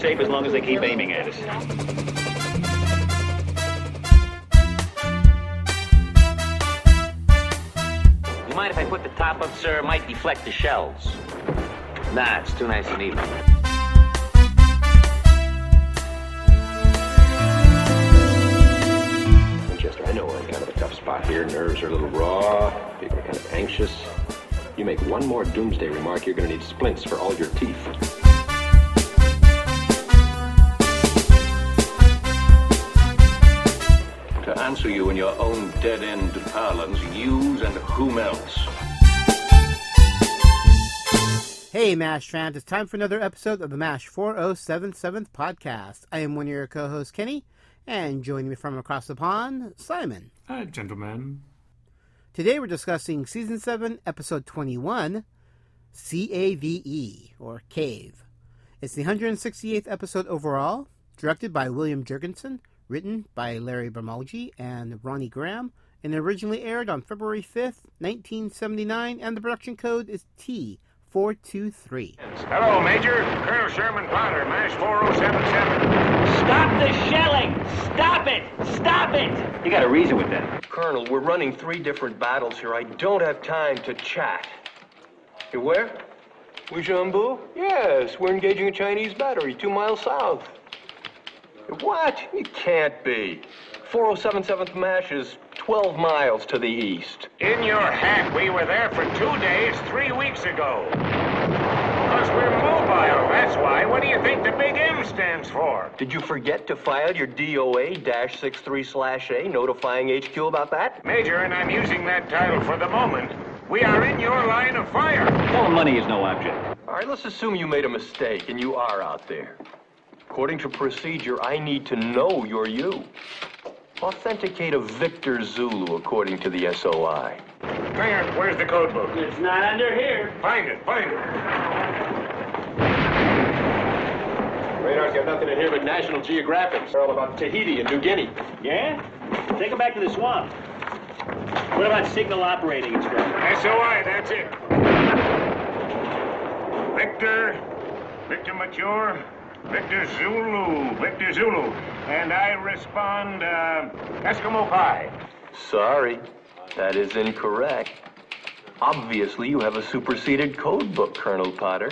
safe as long as they keep aiming at us. You mind if I put the top up, sir? It might deflect the shells. Nah, it's too nice and even. Winchester, I know we're in kind of a tough spot here. Nerves are a little raw. People are kind of anxious. You make one more doomsday remark, you're going to need splints for all your teeth. To you in your own dead-end parlance, use and whom else? Hey, MASH fans, it's time for another episode of the MASH 4077th podcast. I am one of your co hosts, Kenny, and joining me from across the pond, Simon. Uh, gentlemen. Today we're discussing Season 7, Episode 21, CAVE, or CAVE. It's the 168th episode overall, directed by William Jurgensen, written by Larry Balmagia and Ronny Graham, and originally aired on February 5th, 1979, and the production code is T423. Hello, Major. Colonel Sherman Potter, MASH 4077. Stop the shelling! Stop it! Stop it! You got a reason with that. Colonel, we're running three different battles here. I don't have time to chat. You where? Uijeongbu? Yes, we're engaging a Chinese battery two miles south. What? It can't be. 4077th MASH is 12 miles to the east. In your hat, we were there for two days three weeks ago. Because we're mobile, that's why. What do you think the big M stands for? Did you forget to file your DOA-63-A notifying HQ about that? Major, and I'm using that title for the moment. We are in your line of fire. Tell them money is no object. All right, let's assume you made a mistake and you are out there. According to procedure, I need to know you're you. Authenticate a Victor Zulu according to the SOI. Stringer, where's the code book? It's not under here. Find it, find it. Radar's got nothing in here but National Geographic. They're all about Tahiti and New Guinea. Yeah? Take them back to the swamp. What about signal operating instructor? SOI, that's it. Victor, Victor Mature, Victor Zulu, Victor Zulu. And I respond, uh, Eskimo Pie. Sorry, that is incorrect. Obviously, you have a superseded code book, Colonel Potter.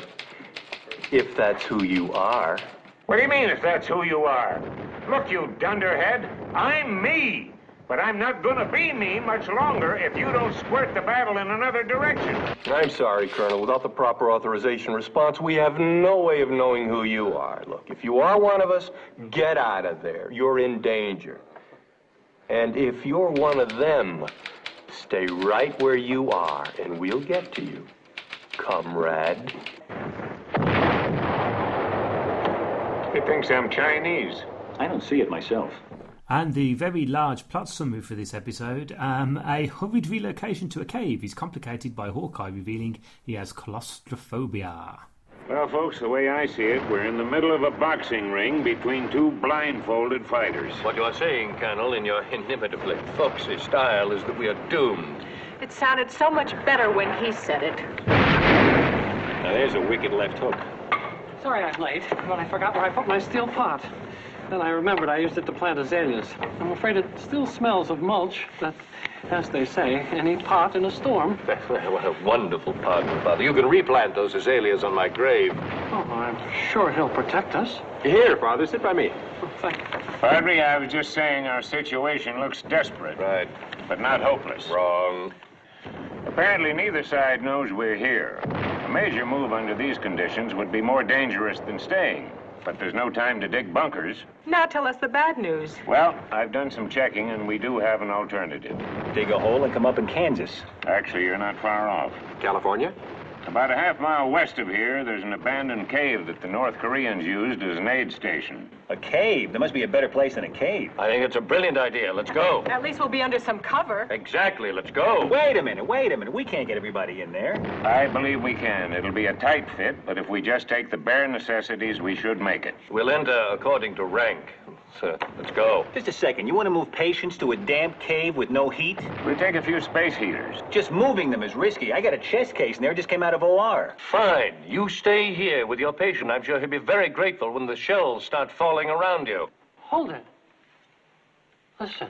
If that's who you are. What do you mean if that's who you are? Look, you dunderhead, I'm me. But I'm not gonna be me much longer if you don't squirt the battle in another direction. I'm sorry, Colonel. Without the proper authorization response, we have no way of knowing who you are. Look, if you are one of us, get out of there. You're in danger. And if you're one of them, stay right where you are, and we'll get to you, comrade. He thinks I'm Chinese. I don't see it myself. And the very large plot summary for this episode um, a hurried relocation to a cave is complicated by Hawkeye revealing he has claustrophobia. Well, folks, the way I see it, we're in the middle of a boxing ring between two blindfolded fighters. What you are saying, Colonel, in your inimitably folksy style, is that we are doomed. It sounded so much better when he said it. Now there's a wicked left hook. Sorry I'm late, but I forgot where I put my steel pot. Then I remembered I used it to plant azaleas. I'm afraid it still smells of mulch, but as they say, any pot in a storm. what a wonderful partner, Father. You can replant those azaleas on my grave. Oh, I'm sure he'll protect us. Here, Father, sit by me. Oh, thank you. Padre, I was just saying our situation looks desperate, Right. but not hopeless. Wrong. Apparently, neither side knows we're here. A major move under these conditions would be more dangerous than staying. But there's no time to dig bunkers. Now tell us the bad news. Well, I've done some checking, and we do have an alternative. Dig a hole and come up in Kansas. Actually, you're not far off. California? About a half mile west of here, there's an abandoned cave that the North Koreans used as an aid station. A cave. There must be a better place than a cave. I think it's a brilliant idea. Let's go. At least we'll be under some cover. Exactly. Let's go. Wait a minute, wait a minute. We can't get everybody in there. I believe we can. It'll be a tight fit, but if we just take the bare necessities, we should make it. We'll enter according to rank. Sir, let's go. Just a second. You want to move patients to a damp cave with no heat? We take a few space heaters. Just moving them is risky. I got a chest case in there. Just came out of OR. Fine. You stay here with your patient. I'm sure he'll be very grateful when the shells start falling around you. Hold it. Listen.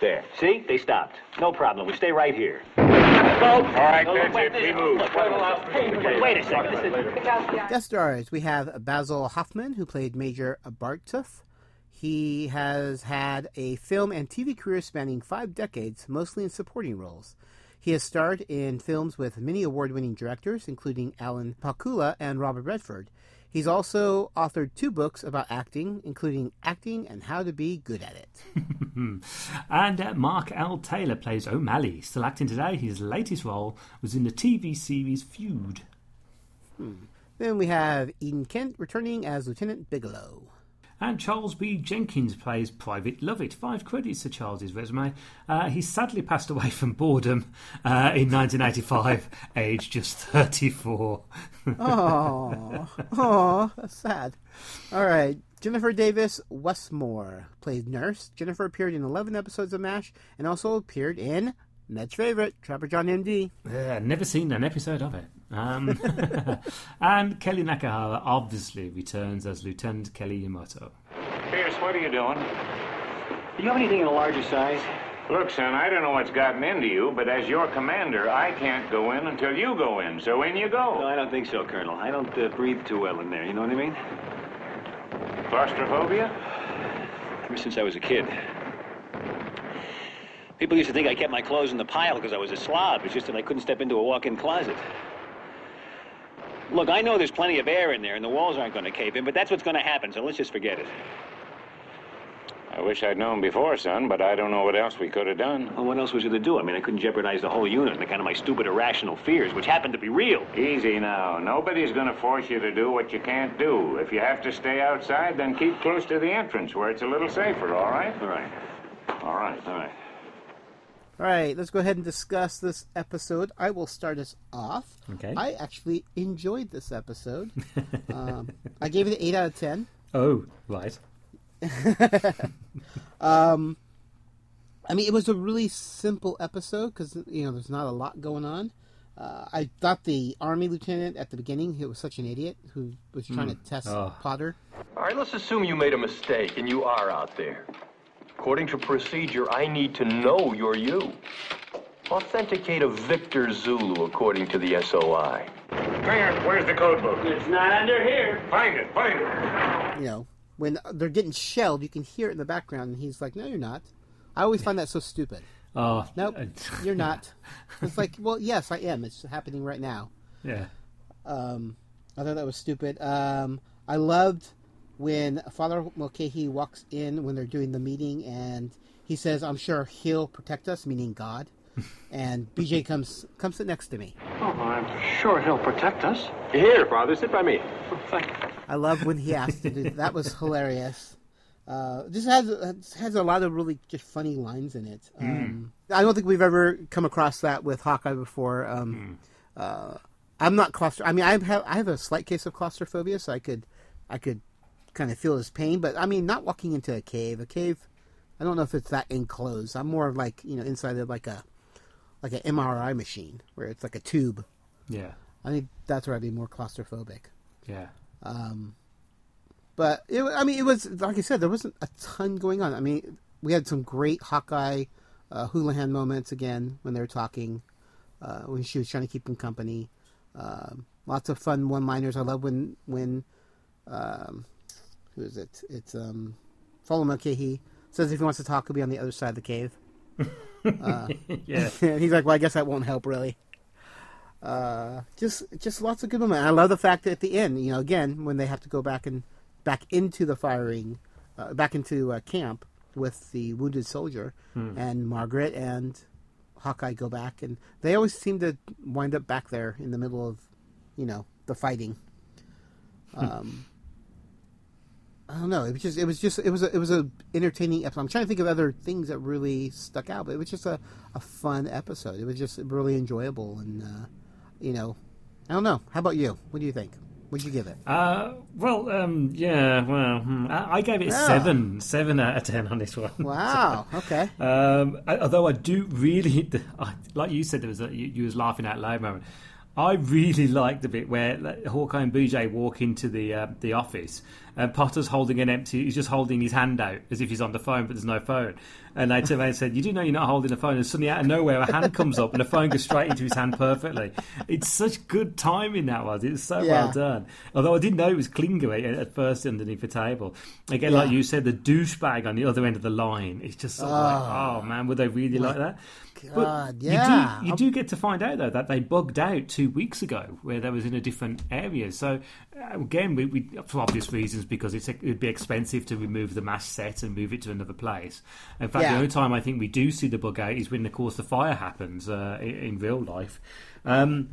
There. See? They stopped. No problem. We stay right here. All right, that's it. We move. look, wait, wait, wait a second. Guest stars, we have Basil Hoffman, who played Major Bartuf. He has had a film and TV career spanning five decades, mostly in supporting roles. He has starred in films with many award winning directors, including Alan Pakula and Robert Redford. He's also authored two books about acting, including Acting and How to Be Good at It. And uh, Mark L. Taylor plays O'Malley, still acting today. His latest role was in the TV series Feud. Then we have Enid Kent returning as Lieutenant Bigelow. And Charles B. Jenkins plays Private Lovett. Five credits to Charles's resume. Uh, he sadly passed away from boredom uh, in 1985, aged just 34. Oh, oh, that's sad. All right. Jennifer Davis Westmore played Nurse. Jennifer appeared in 11 episodes of MASH and also appeared in Ned's favorite, Trapper John MD. Yeah, never seen an episode of it. Um, and Kellye Nakahara obviously returns as Lieutenant Kellye Yamato. Pierce, what are you doing? Do you have anything in a larger size? Look, son, I don't know what's gotten into you, but as your commander, I can't go in until you go in. So in you No, go. I don't think so, Colonel. I don't uh, breathe too well in there. You know what I mean? Claustrophobia? Ever since I was a kid. People used to think I kept my clothes in the pile because I was a slob. It's just that I couldn't step into a walk-in closet. Look, I know there's plenty of air in there and the walls aren't going to cave in, but that's what's going to happen, so let's just forget it. I wish I'd known before, son, but I don't know what else we could have done. Well, what else was there to do? I mean, I couldn't jeopardize the whole unit on account of my stupid irrational fears, which happened to be real. Easy now. Nobody's going to force you to do what you can't do. If you have to stay outside, then keep close to the entrance where it's a little safer, all right? All right. All right. All right. All right, let's go ahead and discuss this episode. I will start us off. Okay. I actually enjoyed this episode. um, I gave it an 8 out of 10. Oh, right. Um, I mean, it was a really simple episode because you know there's not a lot going on. Uh, I thought the army lieutenant at the beginning who was such an idiot who was trying to test Oh. Potter. All right, let's assume you made a mistake and you are out there. According to procedure, I need to know you're you. Authenticate a Victor Zulu according to the SOI. Mayor, where's the code book? It's not under here. Find it, find it. You know, when they're getting shelled, you can hear it in the background, and he's like, "No, you're not." I always find that so stupid. Oh, Nope, uh, you're not. It's like, well, yes, I am. It's happening right now. yeah. Um, I thought that was stupid. Um, I loved when Father Mulcahy walks in when they're doing the meeting and he says, "I'm sure he'll protect us," meaning God. and BJ comes comes sit next to me. Oh, I'm sure he'll protect us. Here, Father, sit by me. Thank I love when he asked to do that. That was hilarious. Uh, this has it has a lot of really just funny lines in it. Um, I don't think we've ever come across that with Hawkeye before. Um, uh, I'm not claustro. I mean, I have I have a slight case of claustrophobia, so I could I could kind of feel his pain. But I mean, not walking into a cave. A cave. I don't know if it's that enclosed. I'm more like you know inside of like a like an MRI machine where it's like a tube. Yeah. I think that's where I'd be more claustrophobic. Yeah. Um, but it, I mean, it was like I said, there wasn't a ton going on. I mean, we had some great Hawkeye, uh, Houlihan moments again when they were talking, uh, when she was trying to keep him company. Um, lots of fun one-liners. I love when when um, who is it? It's um, Follow Mulcahy says if he wants to talk, he'll be on the other side of the cave. Uh, Yeah. he's like, "Well, I guess that won't help, really." Uh, just, just lots of good moments. I love the fact that at the end, you know, again when they have to go back and back into the firing, uh, back into uh, camp with the wounded soldier, and Margaret and Hawkeye go back, and they always seem to wind up back there in the middle of, you know, the fighting. Um, I don't know. It was just, it was just, it was, a, it was a entertaining episode. I'm trying to think of other things that really stuck out, but it was just a, a fun episode. It was just really enjoyable, and uh, you know, I don't know. How about you? What do you think? Would you give it? Uh, well, um, yeah, well, hmm, I, I gave it a Yeah. seven, seven out of ten on this one. Wow. Okay. Um, I- although I do really, I- like you said, there was a, you, you was laughing out loud moment. I really liked the bit where like, Hawkeye and BJ walk into the uh, the office, and Potter's holding an empty. He's just holding his hand out as if he's on the phone, but there's no phone. And they turned around and said, "You do know you're not holding a phone." And suddenly, out of nowhere, a hand comes up, and the phone goes straight into his hand perfectly. It's such good timing that was. It was so Yeah. well done. Although I didn't know it was Klinger at first underneath the table. Again, like you said, the douchebag on the other end of the line. It's just sort of like, oh man, would they really like that? God, you yeah. do, you do get to find out though that they bugged out two weeks ago, where they was in a different area. So uh, again, we, we for obvious reasons because it's it'd be expensive to remove the mass set and move it to another place. In fact, Yeah. the only time I think we do see the bug out is when, of course, the fire happens uh, in, in real life. Um,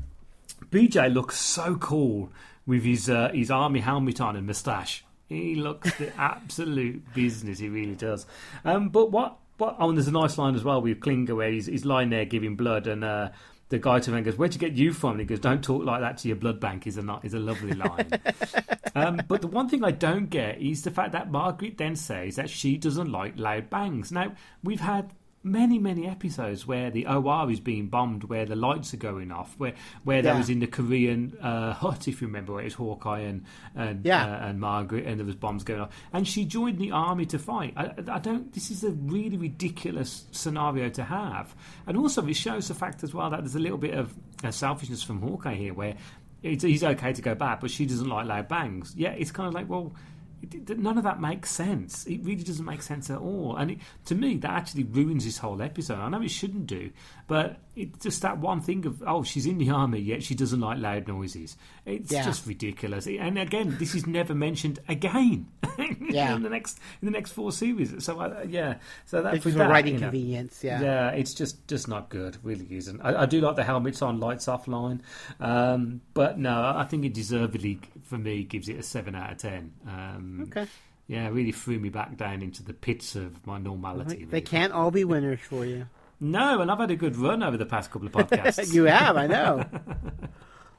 BJ looks so cool with his uh, his army helmet on and moustache. He looks the absolute business. He really does. Um, but what? What? Oh, and there's a nice line as well with Klinger where he's, he's lying there giving blood, and uh, the guy to him goes, "Where'd you get you from?" And he goes, "Don't talk like that to your blood bank." Is a is a lovely line. um, but the one thing I don't get is the fact that Margaret then says that she doesn't like loud bangs. Now we've had many many episodes where the OR is being bombed, where the lights are going off, where where there Yeah. was in the Korean uh, hut, if you remember, where it was Hawkeye and and Yeah. uh, and Margaret, and there was bombs going off, and she joined the army to fight. I, I don't. This is a really ridiculous scenario to have, and also it shows the fact as well that there's a little bit of uh, selfishness from Hawkeye here, where it's, he's okay to go back, but she doesn't like loud bangs. Yeah, it's kind of like well. It, none of that makes sense. It really doesn't make sense at all, and it, to me, that actually ruins this whole episode. I know it shouldn't do, but it's just that one thing of oh, she's in the army, yet she doesn't like loud noises. It's Yeah. just ridiculous. And again, this is never mentioned again. Yeah. in the next in the next four series. So uh, yeah, so that It's with for that, writing you know, convenience. Yeah. yeah, it's just just not good. Really isn't. I, I do like the helmets on, lights off line, um, but no, I think it deservedly for me gives it a seven out of ten. Um, Mm. Okay. Yeah, it really threw me back down into the pits of my normality. They can't all be winners for you. No, and I've had a good run over the past couple of podcasts. you have, I know.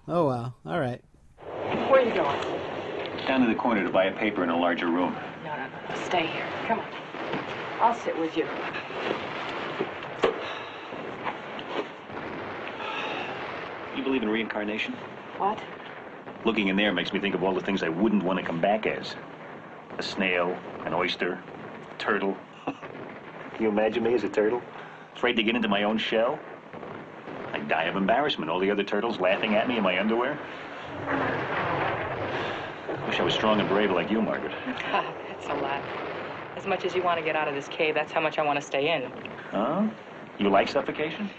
Oh well. All right. Where are you going? Down to the corner to buy a paper in a larger room. No, no, no, no. Stay here. Come on. I'll sit with you. You believe in reincarnation? What? Looking in there makes me think of all the things I wouldn't want to come back as. A snail, an oyster, a turtle. Can you imagine me as a turtle? Afraid to get into my own shell? I'd die of embarrassment. All the other turtles laughing at me in my underwear. Wish I was strong and brave like you, Margaret. God, that's a lot. As much as you want to get out of this cave, that's how much I want to stay in. Huh? You like suffocation?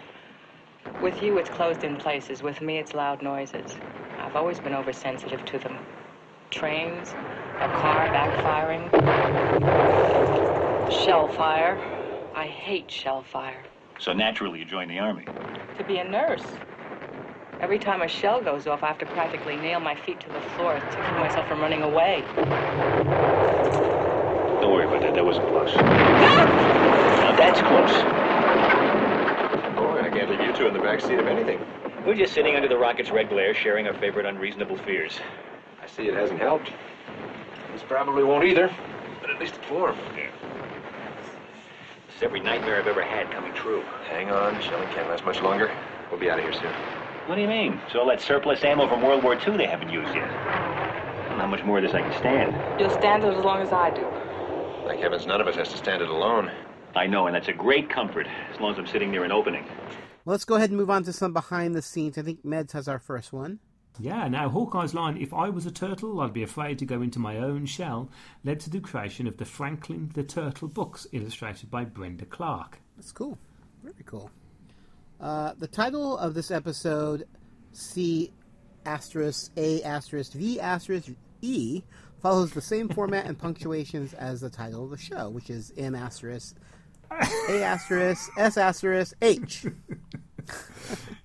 With you, it's closed in places. With me, it's loud noises. I've always been oversensitive to them. Trains, a car backfiring, shell fire. I hate shell fire. So naturally you joined the army. To be a nurse. Every time a shell goes off, I have to practically nail my feet to the floor to keep myself from running away. Don't worry about that. That wasn't close. Now that's close. Boy, I can't leave you two in the back seat of anything. We're just sitting under the rocket's red glare, sharing our favorite unreasonable fears. I see it hasn't helped. This probably won't either, but at least it's warm. It's every nightmare I've ever had coming true. Hang on, Shelley can't last much longer. We'll be out of here soon. What do you mean? It's all that surplus ammo from World War II they haven't used yet. I don't know how much more of this I can stand. You'll stand it as long as I do. Thank heavens none of us has to stand it alone. I know, and that's a great comfort, as long as I'm sitting near an opening. Well, let's go ahead and move on to some behind the scenes. I think Meds has our first one. Yeah, now Hawkeye's line, if I was a turtle, I'd be afraid to go into my own shell, led to the creation of the Franklin the Turtle books, illustrated by Brenda Clark. That's cool. Very cool. Uh, the title of this episode, C asterisk A asterisk V asterisk E, follows the same format and punctuations as the title of the show, which is M asterisk A asterisk S asterisk H.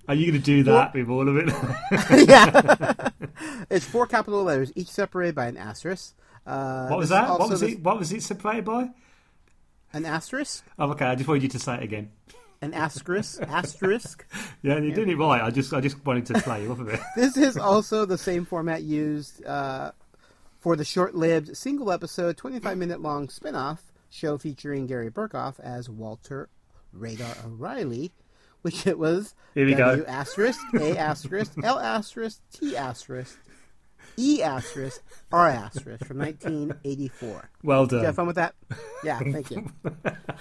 Are you going to do that with all of it? yeah. it's four capital letters, each separated by an asterisk. Uh, what was that? What was the- it? What was it separated by? An asterisk? Oh, okay. I just wanted you to say it again. an asterisk. asterisk. Yeah, you did it right. I just I just wanted to play you off a bit. This is also the same format used uh, for the short-lived single episode, 25-minute long spin-off show featuring Gary Burghoff as Walter Radar O'Reilly, which it was Here we W go. asterisk A asterisk L asterisk T asterisk E asterisk R asterisk from 1984. Well Did you have fun with that? Yeah, thank you.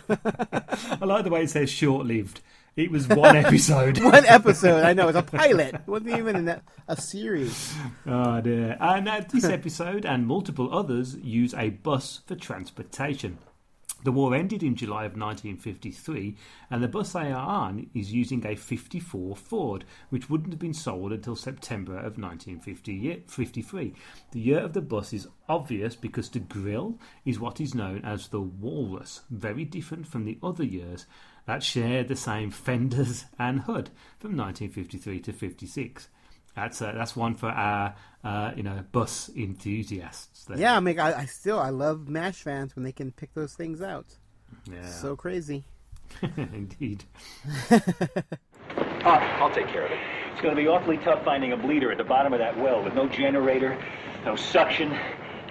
I like the way it says short-lived. It was one episode. One episode, I know, It was a pilot. It wasn't even a, a series. Oh dear. And uh, this episode and multiple others use a bus for transportation. The war ended in July of 1953, and the bus on is using a 54 Ford, which wouldn't have been sold until September of 1953. The year of the bus is obvious because the grille is what is known as the Walrus, very different from the other years that share the same fenders and hood from 1953 to 56. That's uh, that's one for our uh, you know bus enthusiasts. There. Yeah, I mean, I, I still I love Mash fans when they can pick those things out. yeah, So crazy. indeed. I'll take care of it. It's going to be awfully tough finding a bleeder at the bottom of that well with no generator, no suction,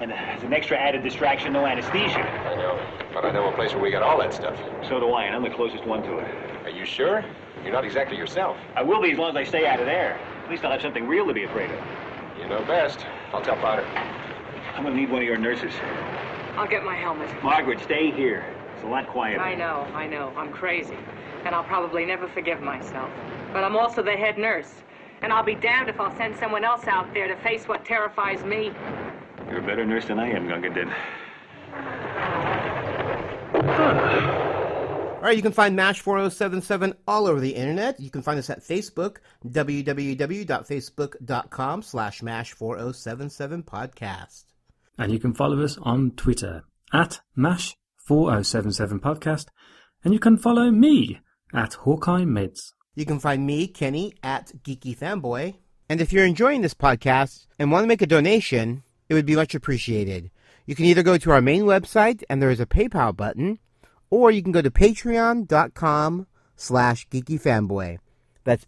and as an extra added distraction, no anesthesia. I know, but I know a place where we got all that stuff. So do I, and I'm the closest one to it. Are you sure? You're not exactly yourself. I will be as long as I stay out of there. At least I'll have something real to be afraid of. You know best. I'll tell Potter. I'm going to need one of your nurses. I'll get my helmet. Margaret, stay here. It's a lot quieter. I know, I know. I'm crazy. And I'll probably never forgive myself. But I'm also the head nurse. And I'll be damned if I'll send someone else out there to face what terrifies me. You're a better nurse than I am, Gunga Din. All right, you can find MASH 4077 all over the internet. You can find us at Facebook, www.facebook.com slash MASH 4077 podcast. And you can follow us on Twitter at MASH4077podcast. And you can follow me at Hawkeye Mids. You can find me, Kenny, at Geeky Fanboy. And if you're enjoying this podcast and want to make a donation, it would be much appreciated. You can either go to our main website and there is a PayPal button, or you can go to patreon.com slash geekyfanboy. That's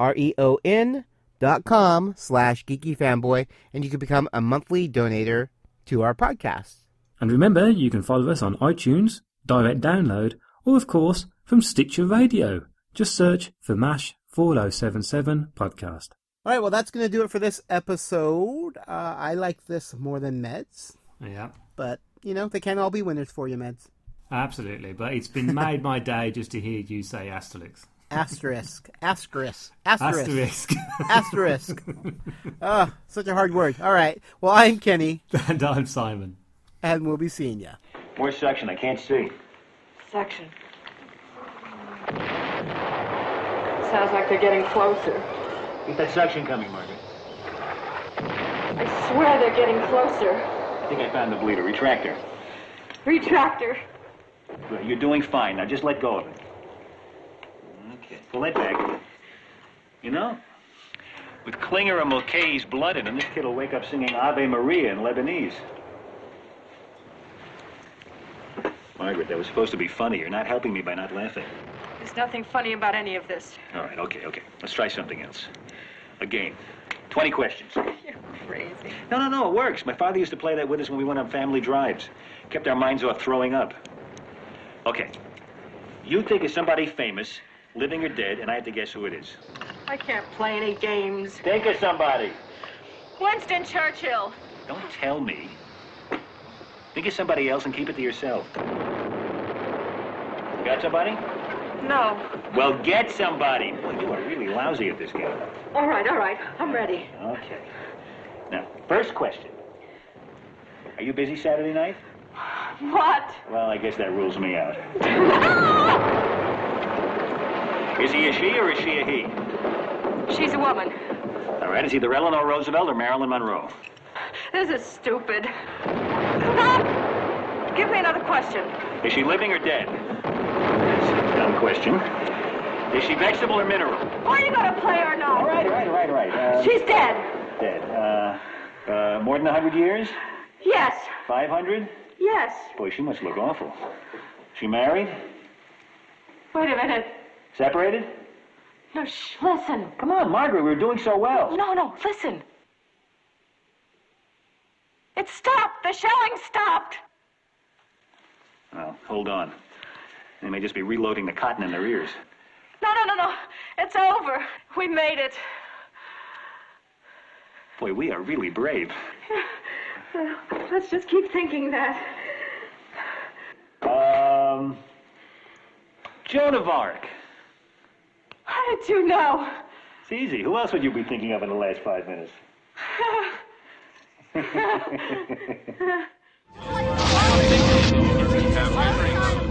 P-A-T-R-E-O-N dot com slash geekyfanboy, and you can become a monthly donator to our podcast. And remember, you can follow us on iTunes, direct download, or of course from Stitcher Radio. Just search for MASH 4077 podcast. All right, well, that's going to do it for this episode. Uh, I like this more than Meds, Yeah, but, you know, they can't all be winners for you, Meds. absolutely. But it's been made my day just to hear you say Asterix. Asterisk. Asterisk. Asterisk. Asterisk. Asterisk. Ah, such a hard word. All right. Well, I'm Kenny, and I'm Simon. and we'll be seeing you. More suction. I can't see. Section. Sounds like they're getting closer. Keep that suction coming, Margaret. I swear they're getting closer. I think I found the bleeder. Retractor. Retractor. Good. You're doing fine. Now just let go of it. Okay. Pull that back. You know, with Klinger and Mulcahy's blood in him, this kid will wake up singing Ave Maria in Lebanese. Margaret, that was supposed to be funny. You're not helping me by not laughing. There's nothing funny about any of this. All right, okay, okay. Let's try something else. A game. 20 questions. You're crazy. No, no, no, it works. My father used to play that with us when we went on family drives. Kept our minds off throwing up. Okay. You think of somebody famous, living or dead, and I have to guess who it is. I can't play any games. Think of somebody. Winston Churchill. Don't tell me. Think of somebody else and keep it to yourself. Got somebody? No. Well, get somebody. Boy, you are really lousy at this game. All right, all right. I'm ready. Okay. Now, first question. Are you busy Saturday night? What? Well, I guess that rules me out. Is he a she or is she a he? She's a woman. All right, is either Eleanor Roosevelt or Marilyn Monroe? This is stupid. Stop! Give me another question. Is she living or dead? That's a dumb question. Is she vegetable or mineral? Are you gonna play or not? All right, all right, all right, all right. Uh, She's dead. dead. Uh, uh, more than a 100 years? Yes. 500? Yes. Boy, she must look awful. She married? Wait a minute. Separated? No, shh, listen. Come on, Margaret, we were doing so well. No, no, listen. It stopped. The shelling stopped. Well, hold on. They may just be reloading the cotton in their ears. No, no, no, no. It's over. We made it. Boy, we are really brave. Uh, let's just keep thinking that. Um. Joan of Arc. How did you know? It's easy. Who else would you be thinking of in the last five minutes?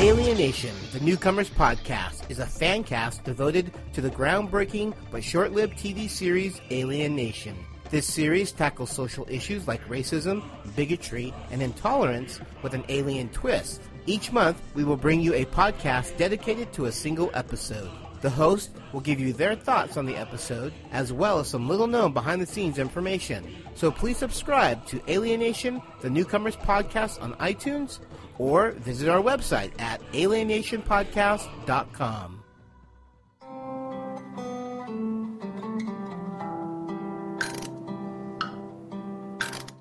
Alienation, the Newcomers Podcast, is a fan cast devoted to the groundbreaking but short lived TV series Alien Nation. This series tackles social issues like racism, bigotry, and intolerance with an alien twist. Each month, we will bring you a podcast dedicated to a single episode. The host will give you their thoughts on the episode, as well as some little known behind the scenes information. So please subscribe to Alienation, the Newcomers Podcast on iTunes, or visit our website at alienationpodcast.com.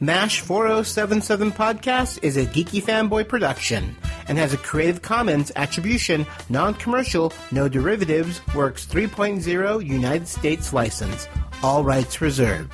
MASH 4077 Podcast is a geeky fanboy production and has a Creative Commons Attribution, Non Commercial, No Derivatives, Works 3.0 United States license. All rights reserved.